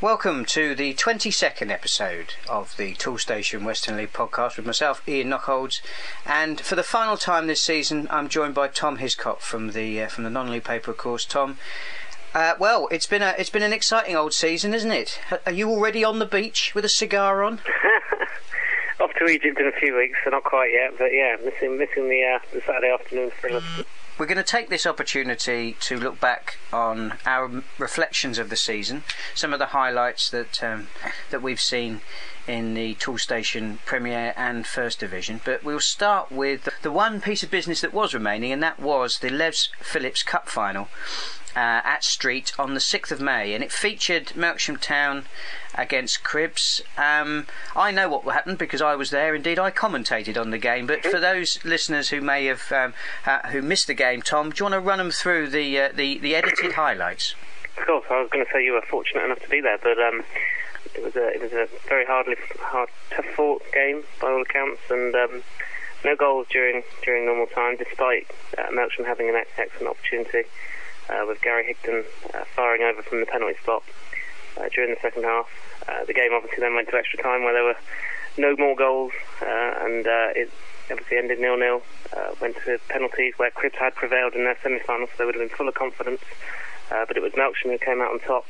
Welcome to the 22nd episode of the Toolstation Western League podcast with myself, Ian Knockholds, and for the final time this season, I'm joined by Tom Hiscock from the uh, from the non-league paper, of course. Tom, uh, well, it's been a it's been an exciting old season, isn't it? Are you already on the beach with a cigar on? Off to Egypt in a few weeks, so not quite yet, but yeah, missing missing the uh, the Saturday afternoon. We're going to take this opportunity to look back on our reflections of the season, some of the highlights that um, that we've seen in the Toolstation Premier and First Division. But we'll start with the one piece of business that was remaining, and that was the Les Phillips Cup final. Uh, at Street on the 6th of May, and it featured Melksham Town against Cribbs. Um, I know what happened because I was there. Indeed, I commentated on the game. But for those listeners who may have um, uh, who missed the game, Tom, do you want to run them through the uh, the, the edited highlights? Of course, I was going to say you were fortunate enough to be there, but um, it was a it was a very hardly hard tough fought game by all accounts, and um, no goals during during normal time, despite uh, Melksham having an excellent opportunity uh, with Gary Higdon uh, firing over from the penalty spot uh, during the second half. Uh, the game obviously then went to extra time where there were no more goals, uh, and uh, it obviously ended nil-nil. Uh, went to penalties where Cribbs had prevailed in their semi-final, so they would have been full of confidence. Uh, but it was Melksham who came out on top,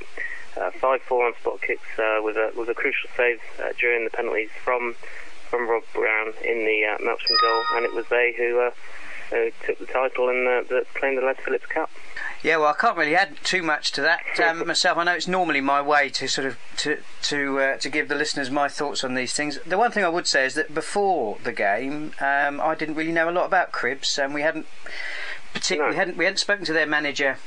five-four on spot kicks with a with a crucial save during the penalties from from Rob Brown in the uh, Melksham goal, and it was they who who took the title and uh, claimed the Les Phillips Cup. Yeah, well, I can't really add too much to that um, myself. I know it's normally my way to sort of to to uh, to give the listeners my thoughts on these things. The one thing I would say is that before the game, um, I didn't really know a lot about Cribbs, and we hadn't particularly no. hadn't we hadn't spoken to their manager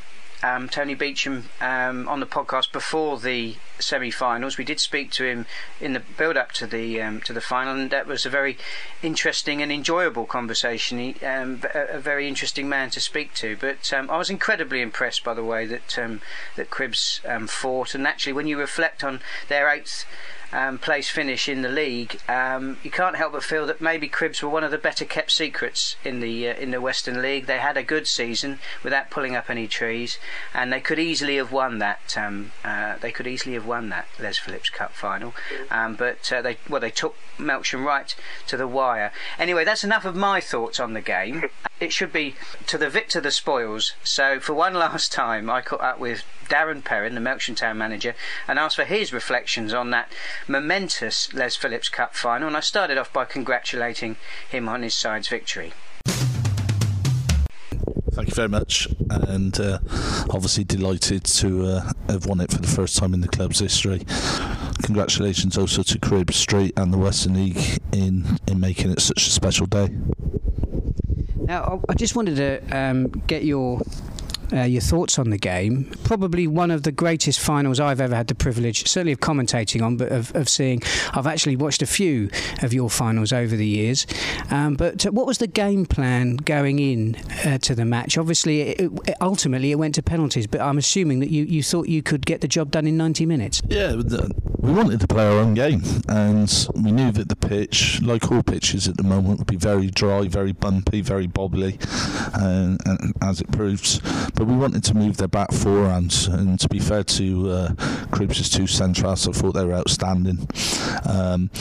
um, Tony Beecham um, on the podcast before the semi-finals. We did speak to him in the build-up to the um, to the final, and that was a very interesting and enjoyable conversation. He, um, a, a, very interesting man to speak to. But um, I was incredibly impressed by the way that um, that Cribbs fought, and actually, when you reflect on their eighth um, place finish in the league, um, you can't help but feel that maybe Cribbs were one of the better kept secrets in the uh, in the Western League. They had a good season without pulling up any trees, and they could easily have won that. Um, uh, they could easily have won that Les Phillips Cup final, um, but uh, they well they took Melksham right to the wire. Anyway, that's enough of my thoughts on the game. It should be to the victor the spoils. So for one last time, I caught up with Darren Perrin, the Melksham Town manager, and asked for his reflections on that momentous Les Phillips Cup final. And I started off by congratulating him on his side's victory. Thank you very much, and uh, obviously delighted to uh, have won it for the first time in the club's history. Congratulations also to Crib Street and the Western League in in making it such a special day. Now, I just wanted to um, get your uh, your thoughts on the game. Probably one of the greatest finals I've ever had the privilege, certainly of commentating on, but of, of seeing. I've actually watched a few of your finals over the years. Um, but uh, what was the game plan going in uh, to the match? Obviously, it, it, ultimately it went to penalties, but I'm assuming that you, you thought you could get the job done in 90 minutes. Yeah, we wanted to play our own game, and we knew that the pitch, like all pitches at the moment, would be very dry, very bumpy, very bobbly, and, as it proves but we wanted to move their back four and, to be fair to uh, Cribbs' two centrals, I thought they were outstanding. Um,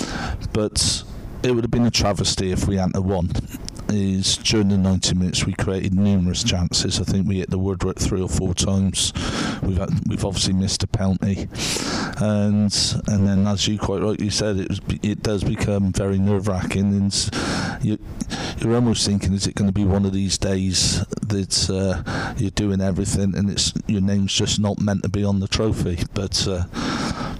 but it would have been a travesty if we hadn't won is during the 90 minutes we created numerous chances. I think we hit the woodwork three or four times. We've had, we've obviously missed a penalty, and and then as you quite rightly said, it was it does become very nerve wracking, and you you're almost thinking, is it going to be one of these days that uh, you're doing everything and it's your name's just not meant to be on the trophy? But uh,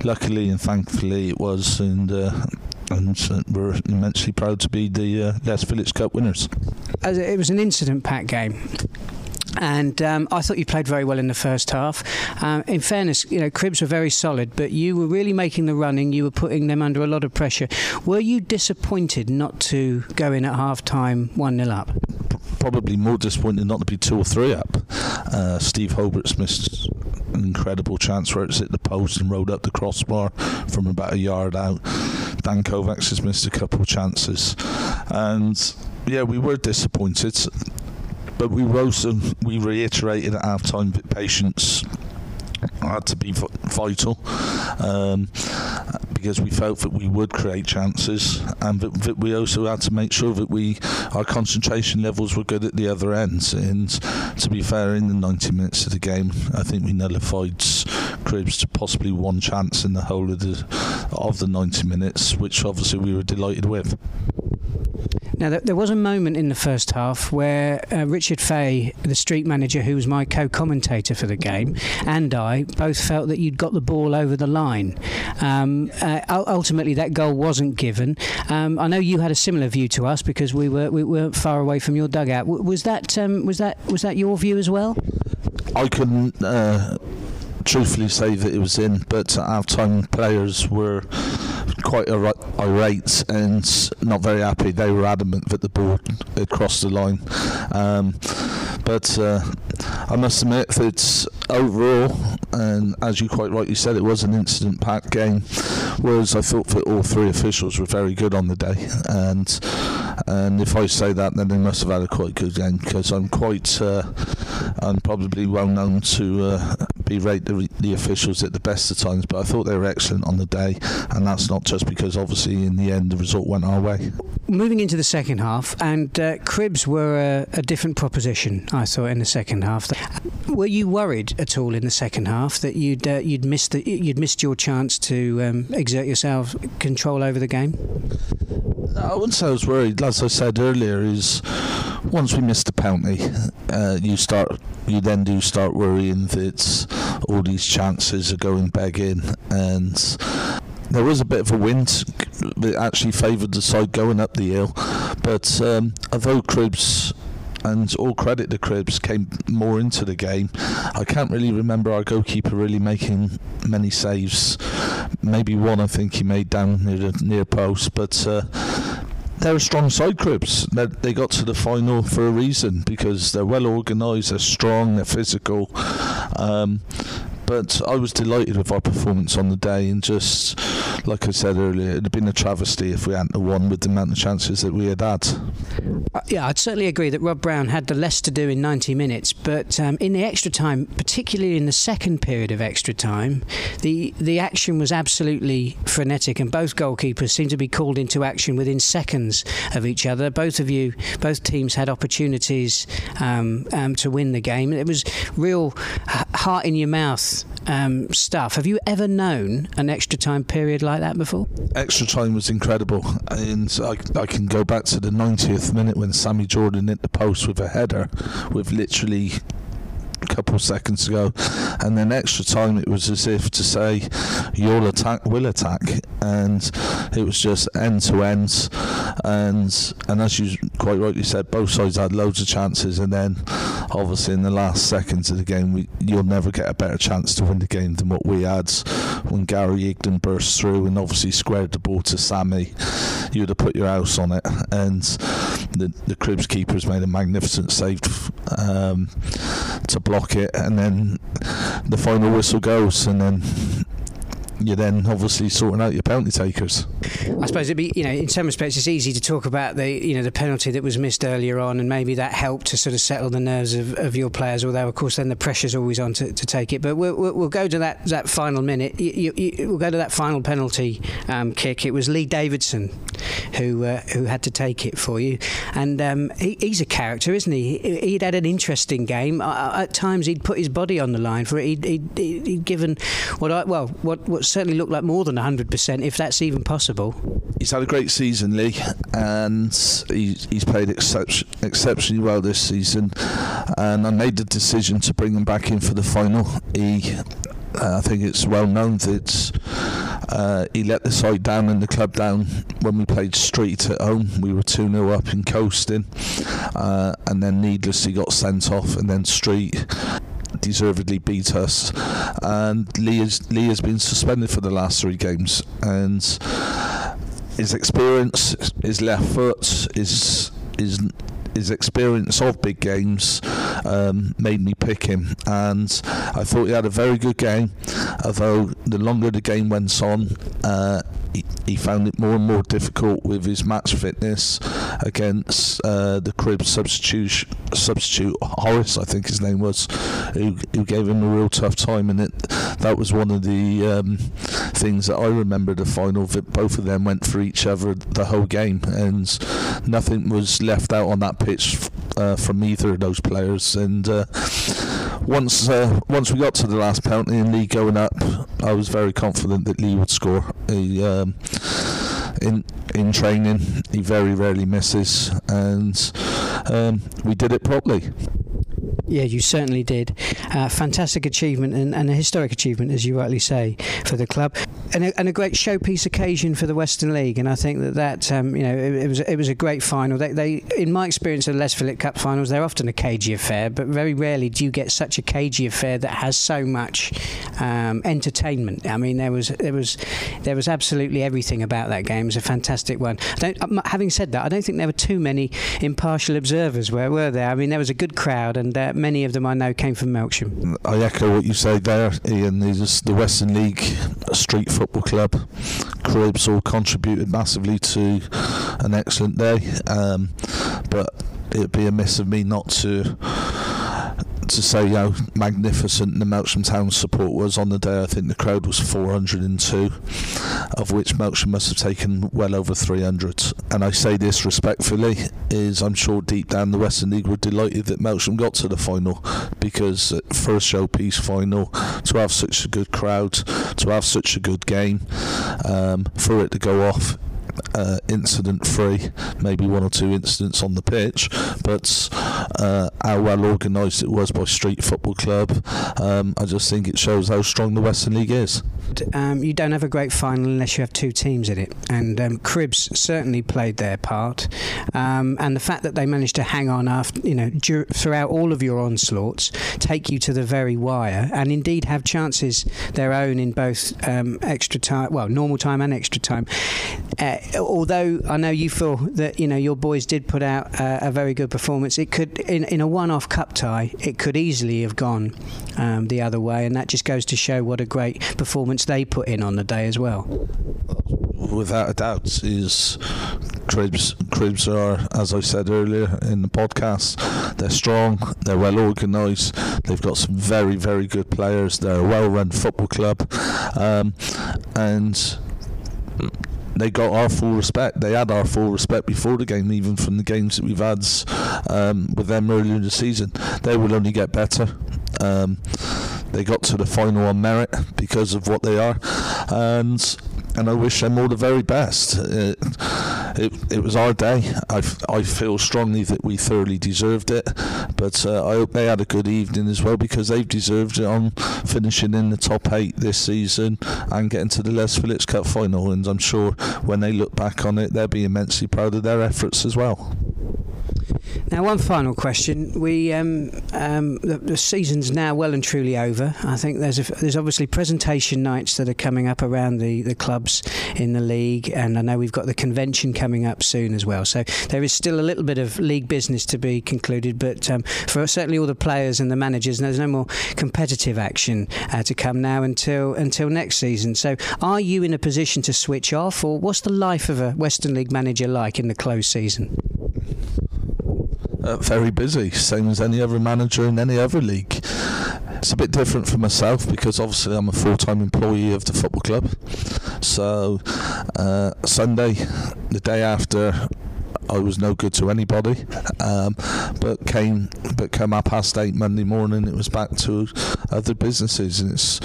luckily and thankfully it was, and uh, and we're immensely proud to be the uh, Les Phillips Cup winners. It was an incident-packed game. And um, I thought you played very well in the first half. Um, in fairness, you know, Cribbs were very solid, but you were really making the running. You were putting them under a lot of pressure. Were you disappointed not to go in at half time 1 0 up? Probably more disappointed not to be 2 or 3 up. Uh, Steve Hobart's missed an incredible chance where it's hit the post and rolled up the crossbar from about a yard out. Dan Kovacs has missed a couple of chances. And yeah, we were disappointed, but we rose and we reiterated at half time that patience had to be vital um, because we felt that we would create chances and that, that, we also had to make sure that we our concentration levels were good at the other end. and to be fair in the 90 minutes of the game I think we nullified Cribbs to possibly one chance in the whole of the of the 90 minutes which obviously we were delighted with now, there was a moment in the first half where uh, Richard Fay, the street manager, who was my co commentator for the game, and I both felt that you'd got the ball over the line. Um, uh, ultimately, that goal wasn't given. Um, I know you had a similar view to us because we, were, we weren't far away from your dugout. was, that, um, was, that, was that your view as well? I couldn't. Uh truthfully say that it was in, but our time players were quite irate and not very happy. They were adamant that the ball had crossed the line. Um, but uh, I must admit it's overall, and as you quite rightly said, it was an incident-packed game. Whereas I thought that all three officials were very good on the day, and and if I say that, then they must have had a quite good game because I'm quite, uh, I'm probably well known to uh, berate the, the officials at the best of times, but I thought they were excellent on the day, and that's not just because obviously in the end the result went our way. Moving into the second half, and uh, Cribbs were a, a, different proposition. I thought in the second half. Were you worried at all in the second half that you'd uh, you'd missed the, you'd missed your chance to um, exert yourself control over the game? I wouldn't say I was worried. As I said earlier, is once we missed the penalty, uh, you start, you then do start worrying that all these chances are going in, and there was a bit of a wind that actually favoured the side going up the hill. But um, although Cribbs and all credit to Cribbs came more into the game. I can't really remember our goalkeeper really making many saves. Maybe one I think he made down near the near post, but uh, they're a strong side. They're, they got to the final for a reason because they're well organised, they're strong, they're physical. Um, but I was delighted with our performance on the day, and just like I said earlier, it'd have been a travesty if we hadn't won with the amount of chances that we had had. Uh, yeah, I'd certainly agree that Rob Brown had the less to do in 90 minutes, but um, in the extra time, particularly in the second period of extra time, the the action was absolutely frenetic, and both goalkeepers seemed to be called into action within seconds of each other. Both of you, both teams had opportunities um, um, to win the game. It was real heart in your mouth um, stuff. Have you ever known an extra time period like that before? Extra time was incredible, and I, I can go back to the 90th minute when Sammy Jordan hit the post with a header, with literally a couple seconds ago, and then extra time it was as if to say, "You'll attack, we'll attack," and it was just end to end, and and as you quite rightly said, both sides had loads of chances, and then obviously in the last seconds of the game, we, you'll never get a better chance to win the game than what we had when Gary Higdon burst through and obviously squared the ball to Sammy. You'd have put your house on it, and the the Cribbs keepers made a magnificent save um, to block it, and then the final whistle goes, and then you're then obviously sorting out your penalty takers. I suppose it'd be, you know, in some respects, it's easy to talk about the, you know, the penalty that was missed earlier on, and maybe that helped to sort of settle the nerves of, of your players. Although, of course, then the pressure's always on to, to take it. But we'll, we'll, go to that, that final minute. You, you, you, we'll go to that final penalty um, kick. It was Lee Davidson who uh, who had to take it for you, and um, he, he's a character, isn't he? He'd had an interesting game. at times, he'd put his body on the line for it. He'd, he'd, he'd given what I well what what certainly looked like more than 100%, if that's even possible. He's had a great season, Lee, and he, he's played exceptionally well this season. And I made the decision to bring him back in for the final. He uh, I think it's well known that uh, he let the side down and the club down when we played Street at home. We were 2 0 up in Coasting, uh, and then needlessly got sent off, and then Street deservedly beat us. And Lee has, Lee has been suspended for the last three games, and his experience, his left foot, his his his experience of big games um, made me pick him. And I thought he had a very good game, although the longer the game went on, uh, he, found it more and more difficult with his match fitness against uh, the crib substitute, substitute Horace, I think his name was, who, who gave him a real tough time. And it, that was one of the um, things that I remember the final. That both of them went for each other the whole game, and nothing was left out on that pitch uh, from either of those players. And uh, once uh, once we got to the last penalty and Lee going up, I was very confident that Lee would score. He, um, in in training, he very rarely misses, and um, we did it properly. Yeah, you certainly did. Uh, fantastic achievement and, and, a historic achievement, as you rightly say, for the club, and a, and a great showpiece occasion for the Western League. And I think that that um, you know it, it, was it was a great final. They, they, in my experience of Les Phillips Cup finals, they're often a cagey affair, but very rarely do you get such a cagey affair that has so much um, entertainment. I mean, there was there was there was absolutely everything about that game. It was a fantastic one. Having said that, I don't think there were too many impartial observers. Where were there? I mean, there was a good crowd and. Uh, many of them I know came from Melksham. I echo what you say there, Ian. These the Western League Street Football Club, Cribbs all contributed massively to an excellent day. Um, but it'd be amiss of me not to to say how magnificent the Melksham Town support was on the day. I think the crowd was 402, of which Melksham must have taken well over 300. And I say this respectfully, is I'm sure deep down the Western League were delighted that Melksham got to the final because first showpiece final to have such a good crowd, to have such a good game, um, for it to go off uh, incident free, maybe one or two incidents on the pitch, but uh, how well organised it was by Street Football Club, um, I just think it shows how strong the Western League is. Um, you don't have a great final unless you have two teams in it, and um, Cribbs certainly played their part. Um, and the fact that they managed to hang on after, you know, dur- throughout all of your onslaughts, take you to the very wire, and indeed have chances their own in both um, extra time, well, normal time and extra time. Uh, although I know you feel that you know your boys did put out uh, a very good performance, it could in, in a one-off cup tie, it could easily have gone um, the other way, and that just goes to show what a great performance they put in on the day as well. Without a doubt, is Cribbs. Cribbs are, as I said earlier in the podcast, they're strong, they're well organised, they've got some very, very good players. They're a well-run football club, um, and they got our full respect. They had our full respect before the game, even from the games that we've had um, with them earlier in the season. They will only get better. Um, they got to the final on merit because of what they are, and and I wish them all the very best. It, it, it was our day. I, I feel strongly that we thoroughly deserved it, but uh, I hope they had a good evening as well because they've deserved it on finishing in the top eight this season and getting to the Les Phillips Cup final. And I'm sure when they look back on it, they'll be immensely proud of their efforts as well. Now, one final question. We um, um, the, the, season's now well and truly over. I think there's a, there's obviously presentation nights that are coming up around the, the clubs in the league, and I know we've got the convention coming up soon as well. So there is still a little bit of league business to be concluded, but um, for certainly all the players and the managers, there's no more competitive action uh, to come now until until next season. So, are you in a position to switch off, or what's the life of a Western League manager like in the close season? Uh, very busy, same as any other manager in any other league. It's a bit different for myself because obviously I'm a full time employee of the football club. So, uh, Sunday, the day after I was no good to anybody. Um, but came, but come up past eight Monday morning, it was back to other businesses, and it's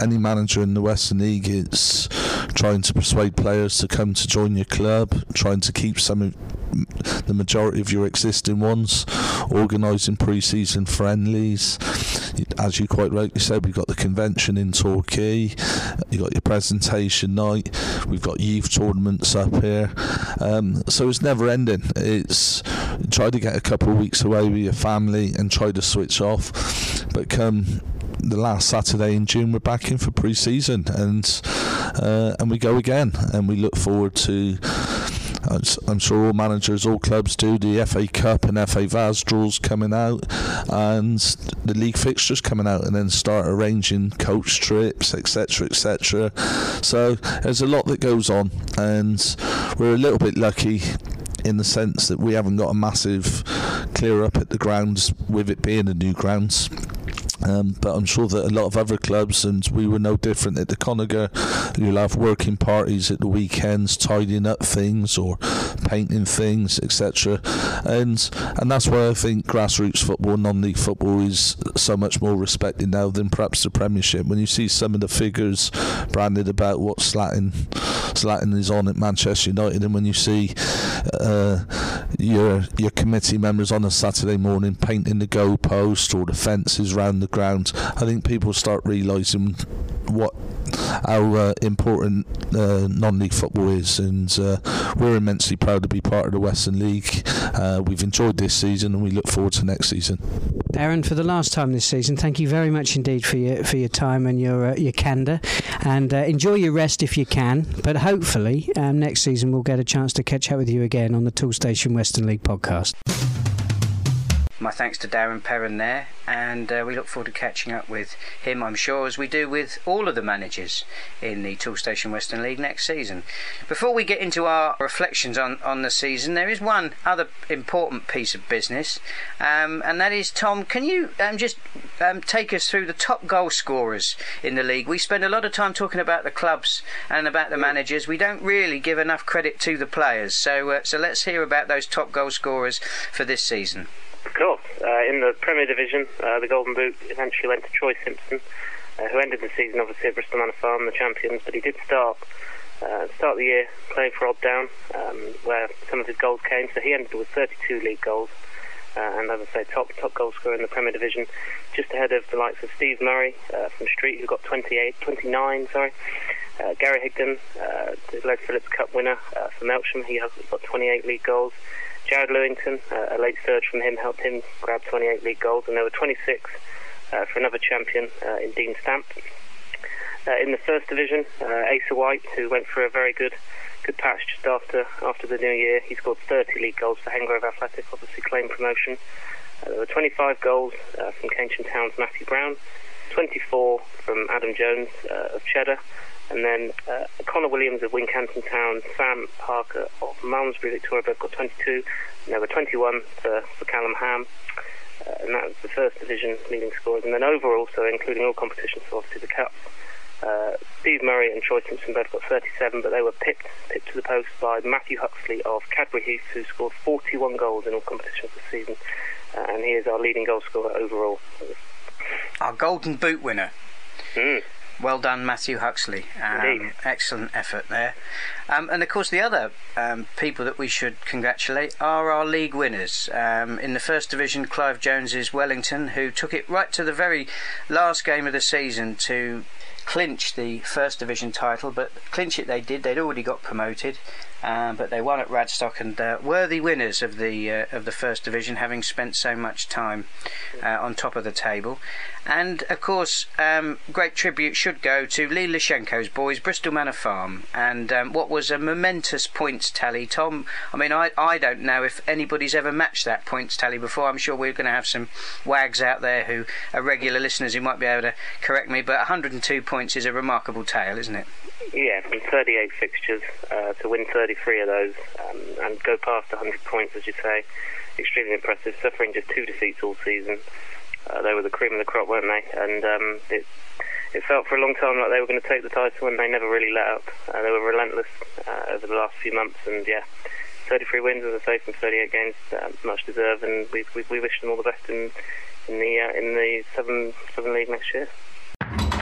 any manager in the Western League. It's trying to persuade players to come to join your club, trying to keep some the majority of your existing ones, organising pre-season friendlies. As you quite rightly said, we've got the convention in Torquay, you've got your presentation night, we've got youth tournaments up here. Um, so it's never ending. It's try to get a couple of weeks away with your family and try to switch off. But come the last Saturday in June, we're back in for pre-season, and uh, and we go again, and we look forward to I'm sure all managers, all clubs do. The FA Cup and FA Vase draws coming out, and the league fixtures coming out, and then start arranging coach trips, etc., etc. So there's a lot that goes on, and we're a little bit lucky in the sense that we haven't got a massive clear up at the grounds with it being a new grounds. Um, but I'm sure that a lot of other clubs, and we were no different at the Conigre, you'll have working parties at the weekends, tidying up things or painting things, etc. And and that's why I think grassroots football, non-league football, is so much more respected now than perhaps the Premiership. When you see some of the figures branded about what's Zlatan Zlatan is on at Manchester United, and when you see uh, your your committee members on a Saturday morning painting the goalpost or the fences round the ground, I think people start realising what how uh, important uh, non-league football is, and uh, we're immensely proud to be part of the Western League. Uh, we've enjoyed this season, and we look forward to next season. Aaron, for the last time this season, thank you very much indeed for your for your time and your uh, your candour, and uh, enjoy your rest if you can. But hopefully, um, next season we'll get a chance to catch up with you again on the Toolstation Western League podcast. My thanks to Darren Perrin there, and uh, we look forward to catching up with him, I'm sure, as we do with all of the managers in the Toolstation Western League next season. Before we get into our reflections on, on the season, there is one other important piece of business, um, and that is Tom. Can you um, just um, take us through the top goal scorers in the league? We spend a lot of time talking about the clubs and about the managers. We don't really give enough credit to the players, so uh, so let's hear about those top goal scorers for this season. Of course. Uh, in the Premier Division, uh, the Golden Boot eventually went to Troy Simpson, uh, who ended the season obviously at Bristol Manor Farm, the champions, but he did start uh, start the year playing for Odd Down, um, where some of his goals came. So he ended with 32 league goals. Uh, and as I say, top top goal scorer in the Premier Division, just ahead of the likes of Steve Murray uh, from Street, who got 28, 29, sorry. Gary Higdon, the Les Phillips Cup winner uh, for Melksham, he has got 28 league goals. Jared Lewington, uh, a late surge from him, helped him grab 28 league goals, and there were 26 uh, for another champion uh, in Dean Stamp. In the first division, Asa White, who went for a very good good patch just after after the new year, he scored 30 league goals for Hengrove Athletic, obviously claimed promotion. There were 25 goals from Keynsham Town's Matthew Brown, 24 from Adam Jones of Cheddar, and then uh, Connor Williams of Wincanton Town, Sam Parker of Malmesbury, Victoria both got 22. And there were 21 for, for Callum Ham. Uh, and that was the first division leading scorers. And then overall, so including all competitions, so obviously the Cup, uh, Steve Murray and Troy Simpson both got 37, but they were pipped, pipped to the post by Matthew Huxley of Cadbury Heath, who scored 41 goals in all competitions this season. Uh, and he is our leading goal scorer overall. Our Golden Boot winner. Mm. Well done, Matthew Huxley. Um, excellent effort there. Um, and of course, the other um, people that we should congratulate are our league winners. Um, in the first division, Clive Jones's Wellington, who took it right to the very last game of the season to clinch the first division title, but clinch it they did. They'd already got promoted, um, but they won at Radstock and uh, worthy winners of the uh, of the first division, having spent so much time uh, on top of the table. And of course, um, great tribute should go to Lee Lashenko's boys, Bristol Manor Farm, and um, what was a momentous points tally. Tom, I mean, I, I don't know if anybody's ever matched that points tally before. I'm sure we're going to have some wags out there who are regular listeners who might be able to correct me, but 102 points is a remarkable tale, isn't it? Yeah, from 38 fixtures uh, to win 33 of those um, and go past 100 points, as you say, extremely impressive. Suffering just two defeats all season. Uh, they were the cream of the crop, weren't they? And um, it it felt for a long time like they were going to take the title, and they never really let up. Uh, they were relentless uh, over the last few months, and yeah, 33 wins, as I say, from 38 games, uh, much deserved, and we, we, we wish them all the best in in the uh, in the Southern Southern League next year.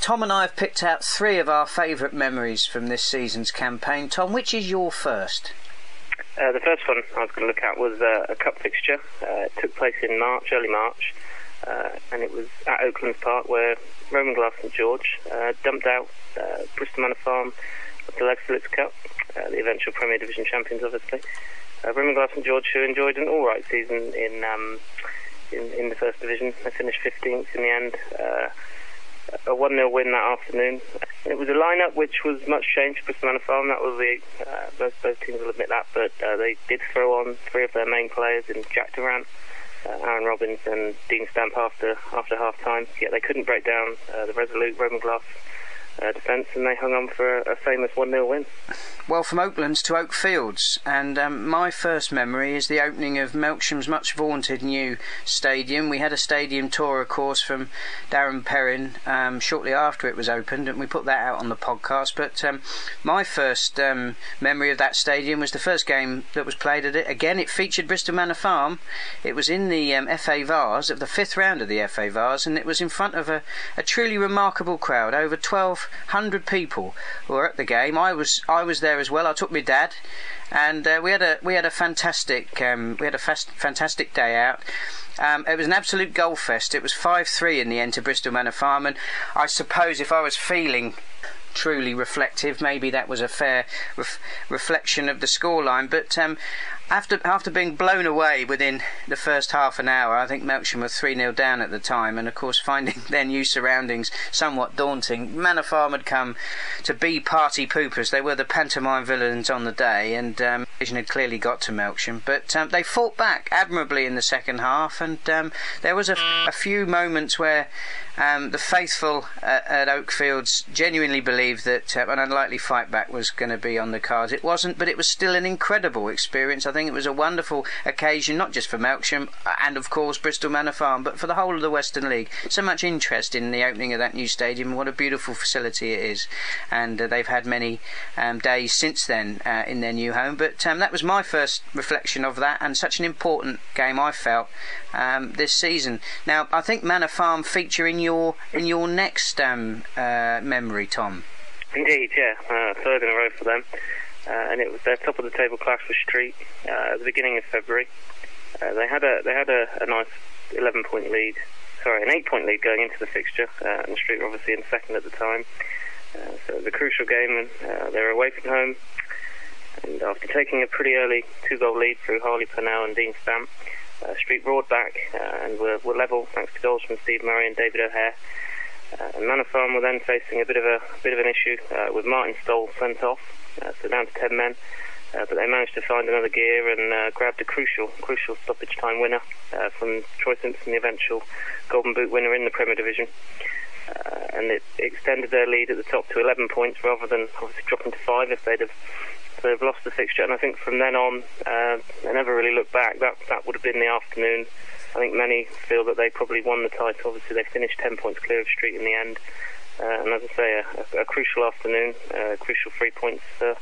Tom and I have picked out three of our favourite memories from this season's campaign. Tom, which is your first? Uh, the first one I was going to look at was uh, a cup fixture. Uh, it took place in March, early March, uh, and it was at Oaklands Park where Roman Glass and George uh, dumped out uh, Bristol Manor Farm of the Legs Cup, the eventual Premier Division champions, obviously. Roman Glass and George, who enjoyed an all right season in, um, in, in the first division, they finished 15th in the end a 1 0 win that afternoon. It was a lineup which was much changed for Manor Farm. That was the uh, both both teams will admit that, but uh, they did throw on three of their main players in Jack Durant, uh, Aaron Robbins, and Dean Stamp after after half time. Yet they couldn't break down uh, the resolute Roman Glass uh, defence, and they hung on for a, a famous 1 0 win. Well, from Oaklands to Oakfields, and um, my first memory is the opening of Melksham's much vaunted new stadium. We had a stadium tour, of course, from Darren Perrin um, shortly after it was opened, and we put that out on the podcast. But um, my first um, memory of that stadium was the first game that was played at it. Again, it featured Bristol Manor Farm. It was in the um, FA Vase of the fifth round of the FA Vase, and it was in front of a, a truly remarkable crowd. Over 1,200 people were at the game. I was I was there as well. I took my dad, and uh, we had a we had a fantastic um, we had a fast, fantastic day out. Um, it was an absolute goal fest. It was five three in the end to Bristol Manor Farm, and I suppose if I was feeling truly reflective. Maybe that was a fair ref- reflection of the scoreline. But um, after after being blown away within the first half an hour, I think Melksham were 3 0 down at the time, and of course, finding their new surroundings somewhat daunting. Manor Farm had come to be party poopers. They were the pantomime villains on the day, and um, had clearly got to Melksham. But um, they fought back admirably in the second half, and um, there was a, few moments where um, the faithful at, at Oakfields genuinely believed that uh, an unlikely fight back was going to be on the cards. It wasn't, but it was still an incredible experience. I think it was a wonderful occasion, not just for Melksham uh, and, of course, Bristol Manor Farm, but for the whole of the Western League. So much interest in the opening of that new stadium. What a beautiful facility it is. And uh, they've had many um, days since then uh, in their new home. But um, that was my first reflection of that, and such an important game I felt um, this season. Now, I think Manor Farm feature in your in your next um, uh, memory, Tom. Indeed, yeah, uh, third in a row for them, uh, and it was their top of the table clash for Street uh, at the beginning of February. Uh, they had a they had a, a nice 11 point lead, sorry, an eight point lead going into the fixture, uh, and Street were obviously in second at the time. so it was a crucial game, and they were away from home. And after taking a pretty early two goal lead through Harley Purnell and Dean Stamp, uh, Street roared back uh, and were, were level thanks to goals from Steve Murray and David O'Hare. Uh, and Manor Farm were then facing a bit of a bit of an issue uh, with Martin Stoll sent off, so down to ten men. But they managed to find another gear and grabbed a crucial crucial stoppage time winner from Troy Simpson, the eventual Golden Boot winner in the Premier Division. Uh, and it extended their lead at the top to 11 points rather than obviously dropping to five if they'd have they've lost the fixture, and I think from then on, uh, they never really looked back. That that would have been the afternoon. I think many feel that they probably won the title. Obviously, they finished 10 points clear of Street in the end. Uh, and as I say, a, a, crucial afternoon, uh, crucial three points uh,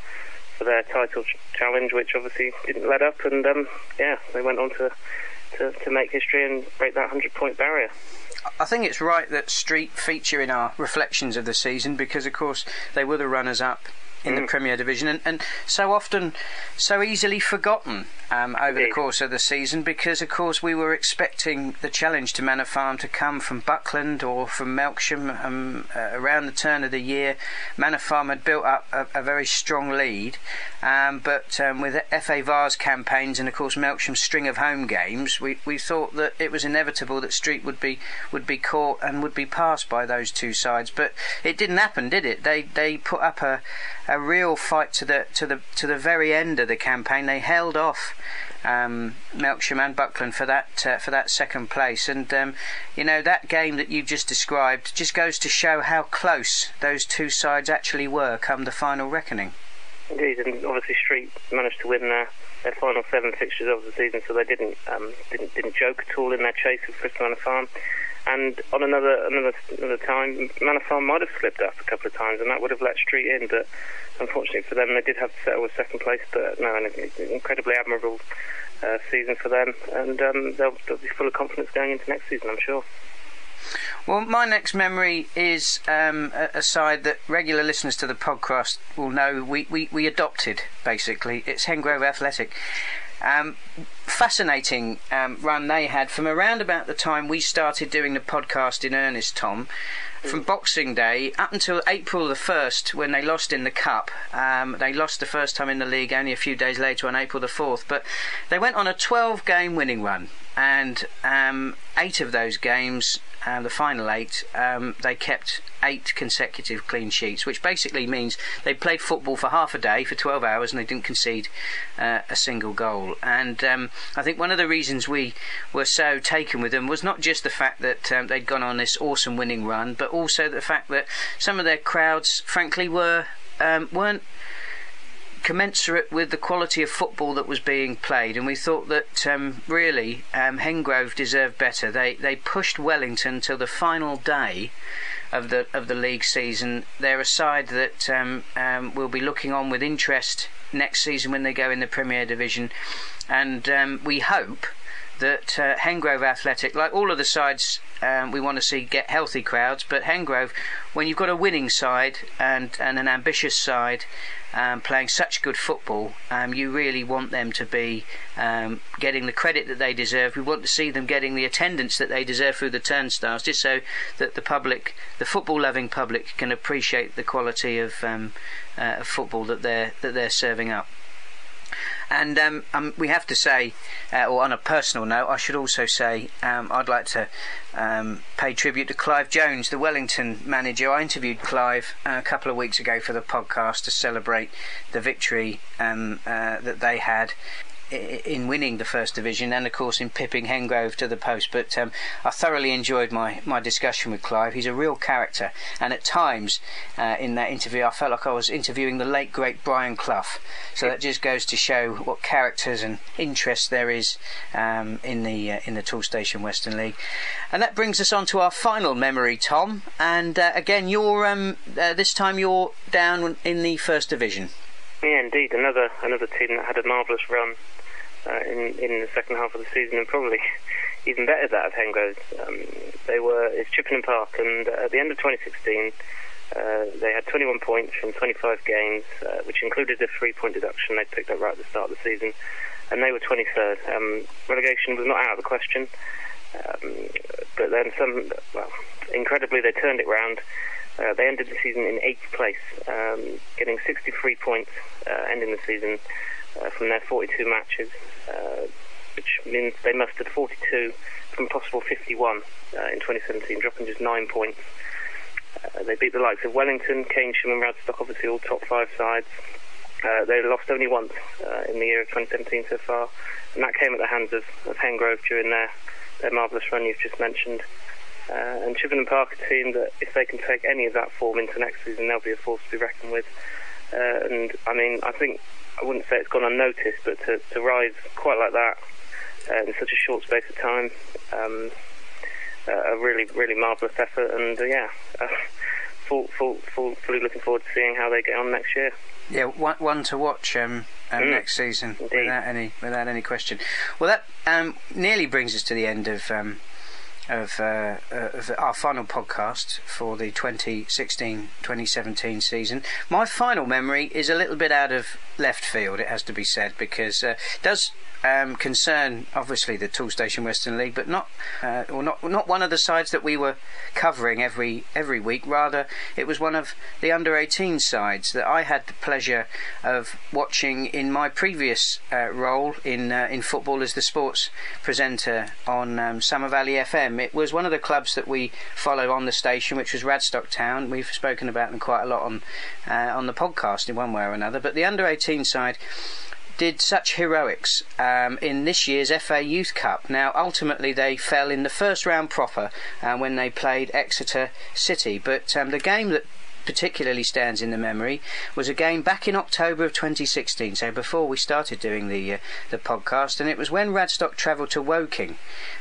for their title ch- challenge, which obviously didn't let up. And um, yeah, they went on to, to, to make history and break that 100 point barrier. I think it's right that Street feature in our reflections of the season because, of course, they were the runners up in mm. the Premier Division, and, and so often so easily forgotten um, over the course of the season because, of course, we were expecting the challenge to Manor Farm to come from Buckland or from Melksham um, uh, around the turn of the year. Manor Farm had built up a, a very strong lead, um, but um, with FA Vase campaigns and, of course, Melksham's string of home games, we, we thought that it was inevitable that Street would be would be caught and would be passed by those two sides. But it didn't happen, did it? They they put up a a real fight to the to the to the very end of the campaign. They held off um, Melksham and Buckland for that uh, for that second place, and um, you know that game that you just described just goes to show how close those two sides actually were come the final reckoning. Indeed, and obviously Street managed to win their, their final seven fixtures of the season, so they didn't um, didn't didn't joke at all in their chase with Bristol Manor Farm. And on another another another time, Manor Farm might have slipped up a couple of times, and that would have let Street in. But unfortunately for them, they did have to settle with second place. But no, an incredibly admirable uh, season for them, and um, they'll, they'll be full of confidence going into next season, I'm sure. Well, my next memory is um, a side that regular listeners to the podcast will know we, we, we adopted, basically. It's Hengrove Athletic. Um, fascinating um, run they had from around about the time we started doing the podcast in earnest, Tom. From Boxing Day up until April the 1st, when they lost in the Cup. Um, they lost the first time in the league only a few days later on April the 4th. But they went on a 12 game winning run, and um, eight of those games um, the final eight, um, they kept eight consecutive clean sheets, which basically means they played football for half a day, for 12 hours, and they didn't concede uh, a single goal. And um, I think one of the reasons we were so taken with them was not just the fact that um, they'd gone on this awesome winning run, but also the fact that some of their crowds, frankly, were um, weren't commensurate with the quality of football that was being played, and we thought that um, really um, Hengrove deserved better. They they pushed Wellington till the final day of the of the league season. They're a side that um, um will be looking on with interest next season when they go in the Premier Division, and um, we hope that uh, Hengrove Athletic, like all of the sides um, we want to see get healthy crowds, but Hengrove, when you've got a winning side and, and an ambitious side um, playing such good football, um, you really want them to be um, getting the credit that they deserve. We want to see them getting the attendance that they deserve through the turnstiles, just so that the public, the football-loving public, can appreciate the quality of, um, uh, of football that they're that they're serving up. And um, um, we have to say, uh, or on a personal note, I should also say um, I'd like to um, pay tribute to Clive Jones, the Wellington manager. I interviewed Clive uh, a couple of weeks ago for the podcast to celebrate the victory um, uh, that they had in winning the first division and of course in pipping Hengrove to the post. But um, I thoroughly enjoyed my, my discussion with Clive. He's a real character. And at times uh, in that interview I felt like I was interviewing the late great Brian Clough. So that just goes to show what characters and interest there is um, in the uh, in the Toolstation Western League. And that brings us on to our final memory Tom. And uh, again you're um, uh, this time you're down in the first division. Yeah, indeed. Another another team that had a marvellous run uh, in in the second half of the season, and probably even better that of Hengrove. Um, they were it's Chippenham Park, and at the end of 2016. Uh, they had 21 points from 25 games, uh, which included a three-point deduction they picked up right at the start of the season, and they were 23rd. Um, relegation was not out of the question, um, but then some, well, incredibly, they turned it round. Uh, they ended the season in eighth place, um, getting 63 points, uh, ending the season from their 42 matches, uh, which means they mustered 42 from possible 51 uh, in 2017, dropping just nine points. Uh, they beat the likes of Wellington, Keynsham, and Radstock, obviously all top five sides. Uh, they lost only once uh, in the year of 2017 so far, and that came at the hands of, of Hengrove during their, their marvellous run you've just mentioned. Uh, and Chippenham Park, a team that, if they can take any of that form into next season, they'll be a force to be reckoned with. Uh, and I mean, I think I wouldn't say it's gone unnoticed, but to, to rise quite like that uh, in such a short space of time, um, uh, a really, really marvellous effort. And uh, yeah, uh, full, full, full, fully looking forward to seeing how they get on next year. Yeah, one, one to watch um, um, mm, next season indeed. without any without any question. Well, that um, nearly brings us to the end of um, of, uh, of, our final podcast for the 2016-2017 season. My final memory is a little bit out of left field, it has to be said, because uh, it does um, concern obviously the Toolstation Western League, but not uh, or not not one of the sides that we were covering every every week. Rather, it was one of the under 18 sides that I had the pleasure of watching in my previous uh, role in uh, in football as the sports presenter on um, Somer Valley FM. It was one of the clubs that we follow on the station, which was Radstock Town. We've spoken about them quite a lot on uh, on the podcast in one way or another. But the under 18 side did such heroics um, in this year's FA Youth Cup. Now, ultimately, they fell in the first round proper uh, when they played Exeter City, but um, the game that particularly stands in the memory was a game back in October of 2016, so before we started doing the uh, the podcast, and it was when Radstock travelled to Woking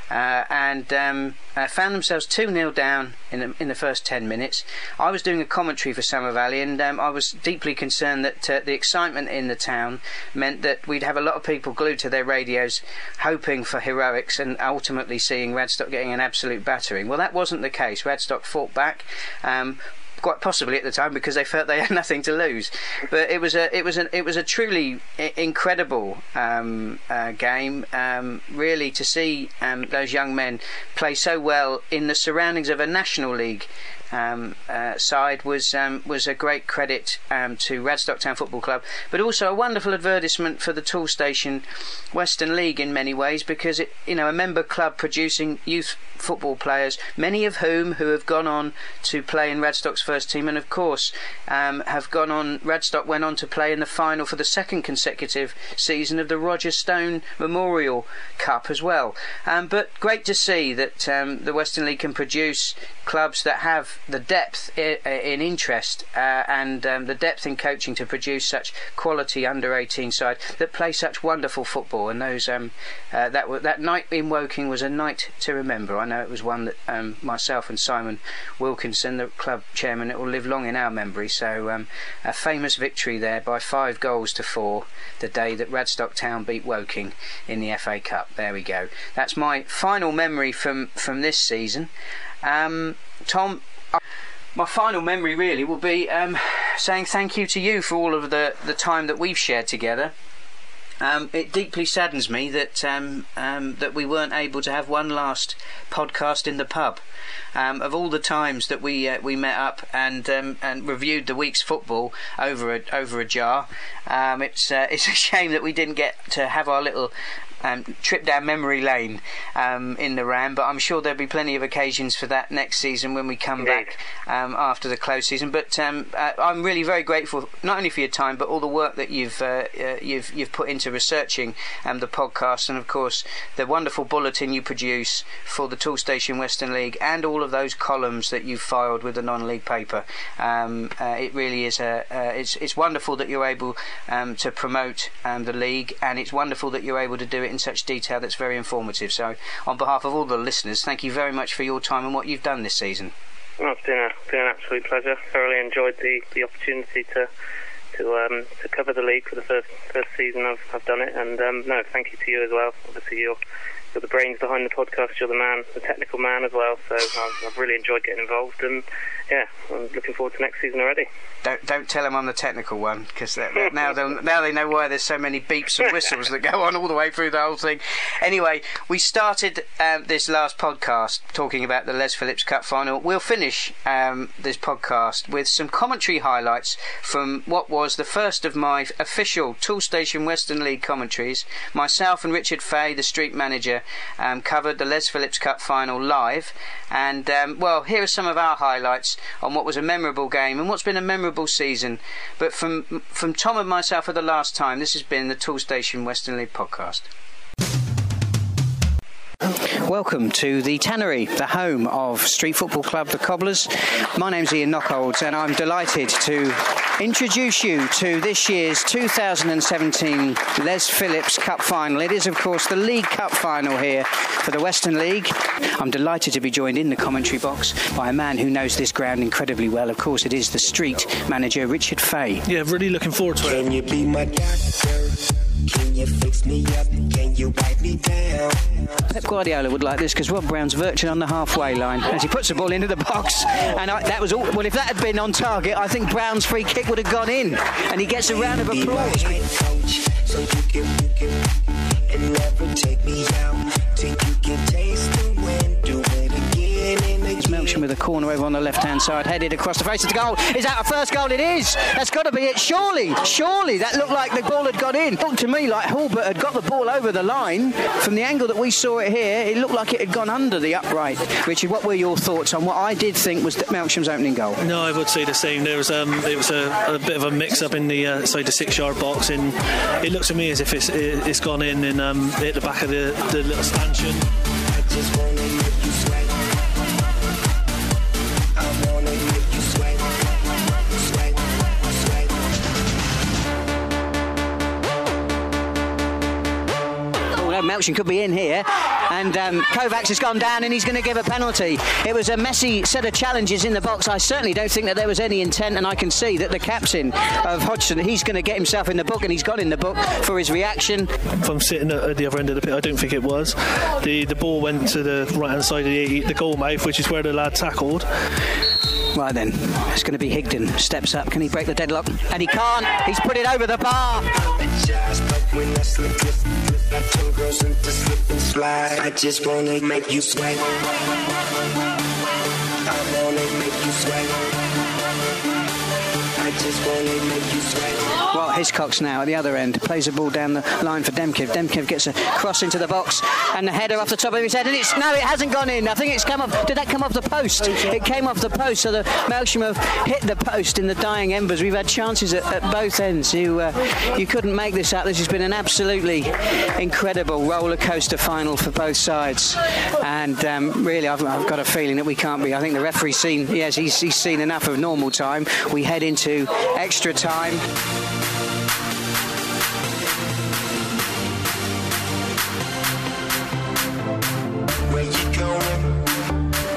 uh, and um, uh, found themselves 2 0 down in the, in the first 10 minutes. I was doing a commentary for Somer Valley, and um, I was deeply concerned that uh, the excitement in the town meant that we'd have a lot of people glued to their radios hoping for heroics and ultimately seeing Radstock getting an absolute battering. Well, that wasn't the case. Radstock fought back. Um, quite possibly at the time because they felt they had nothing to lose. But it was a it was a it was a truly incredible um, uh, game. Um, really to see um, those young men play so well in the surroundings of a national league. Um, uh, side was um, was a great credit um, to Radstock Town Football Club, but also a wonderful advertisement for the Toolstation Western League in many ways because it you know a member club producing youth football players, many of whom who have gone on to play in Radstock's first team, and of course um, have gone on. Radstock went on to play in the final for the second consecutive season of the Roger Stone Memorial Cup as well. Um, but great to see that um, the Western League can produce clubs that have the depth in interest uh, and um, the depth in coaching to produce such quality under 18 side that play such wonderful football. And those um, uh, that w- that night in Woking was a night to remember. I know it was one that um, myself and Simon Wilkinson, the club chairman, it will live long in our memory. So um, a famous victory there by five goals to four the day that Radstock Town beat Woking in the FA Cup. There we go. That's my final memory from from this season. Um, Tom, my final memory really will be um, saying thank you to you for all of the, the time that we've shared together. Um, it deeply saddens me that um, um, that we weren't able to have one last podcast in the pub. Um, of all the times that we uh, we met up and um, and reviewed the week's football over a over a jar, it's uh, it's a shame that we didn't get to have our little um, trip down memory lane um, in the Ram, but I'm sure there'll be plenty of occasions for that next season when we come Indeed. back um, after the close season. But um, uh, I'm really very grateful, not only for your time, but all the work that you've uh, uh, you've you've put into researching um, the podcast, and of course the wonderful bulletin you produce for the Toolstation Western League, and all of those columns that you've filed with the non-league paper. Um, uh, it really is a uh, it's it's wonderful that you're able um, to promote um, the league, and it's wonderful that you're able to do it in such detail that's very informative. So, on behalf of all the listeners, thank you very much for your time and what you've done this season. Well, it's been, a, been an absolute pleasure. Thoroughly enjoyed the, the opportunity to to um, to cover the league for the first first season I've, I've done it. And um, no, thank you to you as well. Obviously, you're you're the brains behind the podcast. You're the man, the technical man as well. So I've, I've really enjoyed getting involved. And yeah, I'm looking forward to next season already. Don't don't tell them I'm the technical one because now they now they know why there's so many beeps and whistles that go on all the way through the whole thing. Anyway, we started um, this last podcast talking about the Les Phillips Cup final. We'll finish um, this podcast with some commentary highlights from what was the first of my official Toolstation Western League commentaries. Myself and Richard Fay, the street manager, um, covered the Les Phillips Cup final live. And um, well, here are some of our highlights on what was a memorable game and what's been a memorable season. But from from Tom and myself for the last time, this has been the Toolstation Western League podcast. Welcome to the Tannery, the home of Street Football Club The Cobblers. My name's Ian Knockholds, and I'm delighted to introduce you to this year's 2017 Les Phillips Cup final. It is, of course, the League Cup final here for the Western League. I'm delighted to be joined in the commentary box by a man who knows this ground incredibly well. Of course, it is the street manager, Richard Fay. Yeah, really looking forward to it. Can you be my doctor? Can you fix me up? Can you wipe me down? Pep Guardiola would like this because Rob Brown's virtually on the halfway line as he puts the ball into the box. And I, that was all. Well, if that had been on target, I think Brown's free kick would have gone in. And he gets a round of applause. you can, Melksham with a corner over on the left hand side, headed across the face of the goal. Is that a first goal? It is. That's got to be it. Surely, surely that looked like the ball had got in. Looked to me like Hulbert had got the ball over the line. From the angle that we saw it here, it looked like it had gone under the upright. Richard, what were your thoughts on what I did think was Melksham's opening goal? No, I would say the same. There was um, it was a, a bit of a mix-up in the uh, side the six-yard box, and it looks to me as if it's it, it's gone in and um, hit the back of the, the little stanchion. Melksham could be in here. And um, Kovacs has gone down and he's going to give a penalty. It was a messy set of challenges in the box. I certainly don't think that there was any intent, and I can see that the captain of Hodgson, he's going to get himself in the book, and he's gone in the book for his reaction. I'm sitting at the other end of the pit, I don't think it was. The the ball went to the right hand side of the, the goal mouth, which is where the lad tackled. Right then, it's going to be Higdon. Steps up. Can he break the deadlock? And he can't. He's put it over the bar. I just wanna make you sweat. I wanna make you. I wanna make you sweat. Well, Hiscox now at the other end plays the ball down the line for Demkiv. Demkiv gets a cross into the box and the header off the top of his head. And it's no, it hasn't gone in. I think it's come off. Did that come off the post? It came off the post. So the Melksham have hit the post in the dying embers. We've had chances at, at both ends. You uh, you couldn't make this up. This has been an absolutely incredible roller coaster final for both sides. And um, really, I've, I've got a feeling that we can't be. I think the referee's seen. Yes, he's, he's seen enough of normal time. We head into extra time. Where you going?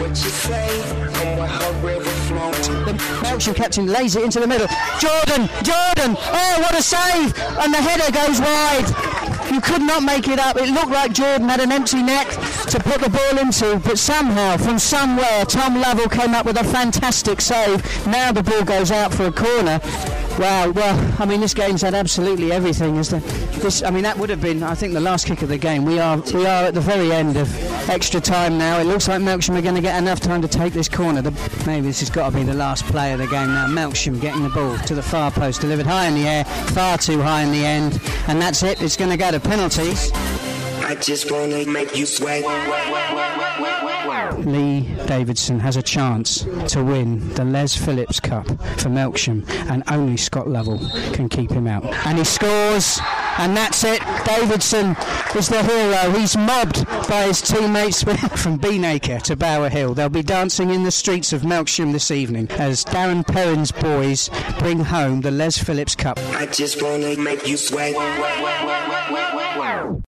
What you say? I'm where her river flows. The Melksham captain lays it into the middle. Jordan, Jordan! Oh, what a save! And the header goes wide. You could not make it up. It looked like Jordan had an empty net to put the ball into, but somehow, from somewhere, Tom Lovell came up with a fantastic save. Now the ball goes out for a corner. Wow, well, I mean, this game's had absolutely everything. Is the, this? I mean, that would have been, I think, the last kick of the game. We are, we are at the very end of extra time now. It looks like Melksham are going to get enough time to take this corner. The, maybe this has got to be the last play of the game now. Melksham getting the ball to the far post, delivered high in the air, far too high in the end, and that's it. It's going to go to penalties. I just wanna make you sweat. Lee Davidson has a chance to win the Les Phillips Cup for Melksham, and only Scott Lovell can keep him out. And he scores, and that's it. Davidson is the hero. He's mobbed by his teammates from Beanacre to Bower Hill. They'll be dancing in the streets of Melksham this evening as Darren Perrin's boys bring home the Les Phillips Cup. I just wanna make you sweat.